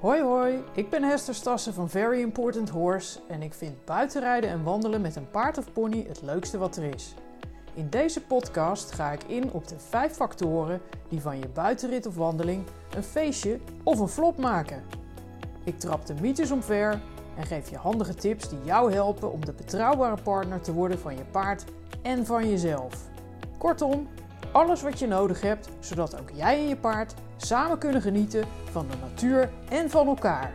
Hoi hoi, ik ben Hester Stassen van Very Important Horse en ik vind buitenrijden en wandelen met een paard of pony het leukste wat er is. In deze podcast ga ik in op de 5 factoren die van je buitenrit of wandeling een feestje of een flop maken. Ik trap de mythes omver en geef je handige tips die jou helpen om de betrouwbare partner te worden van je paard en van jezelf. Kortom, alles wat je nodig hebt zodat ook jij en je paard samen kunnen genieten van de natuur en van elkaar.